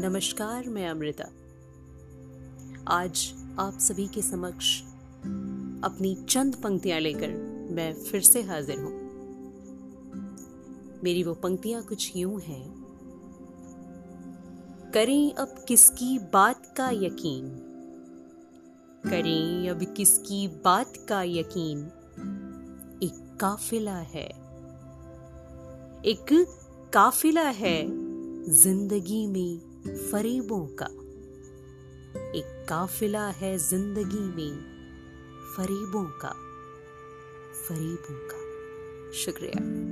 नमस्कार, मैं अमृता। आज आप सभी के समक्ष अपनी चंद पंक्तियाँ लेकर मैं फिर से हाजिर हूँ। मेरी वो पंक्तियाँ कुछ यूँ हैं। करें अब किसकी बात का यकीन। करें अब किसकी बात का यकीन। एक काफिला है। एक काफिला है। ज़िंदगी में फरेबों का। एक काफिला है ज़िंदगी में फरेबों का फरेबों का। शुक्रिया।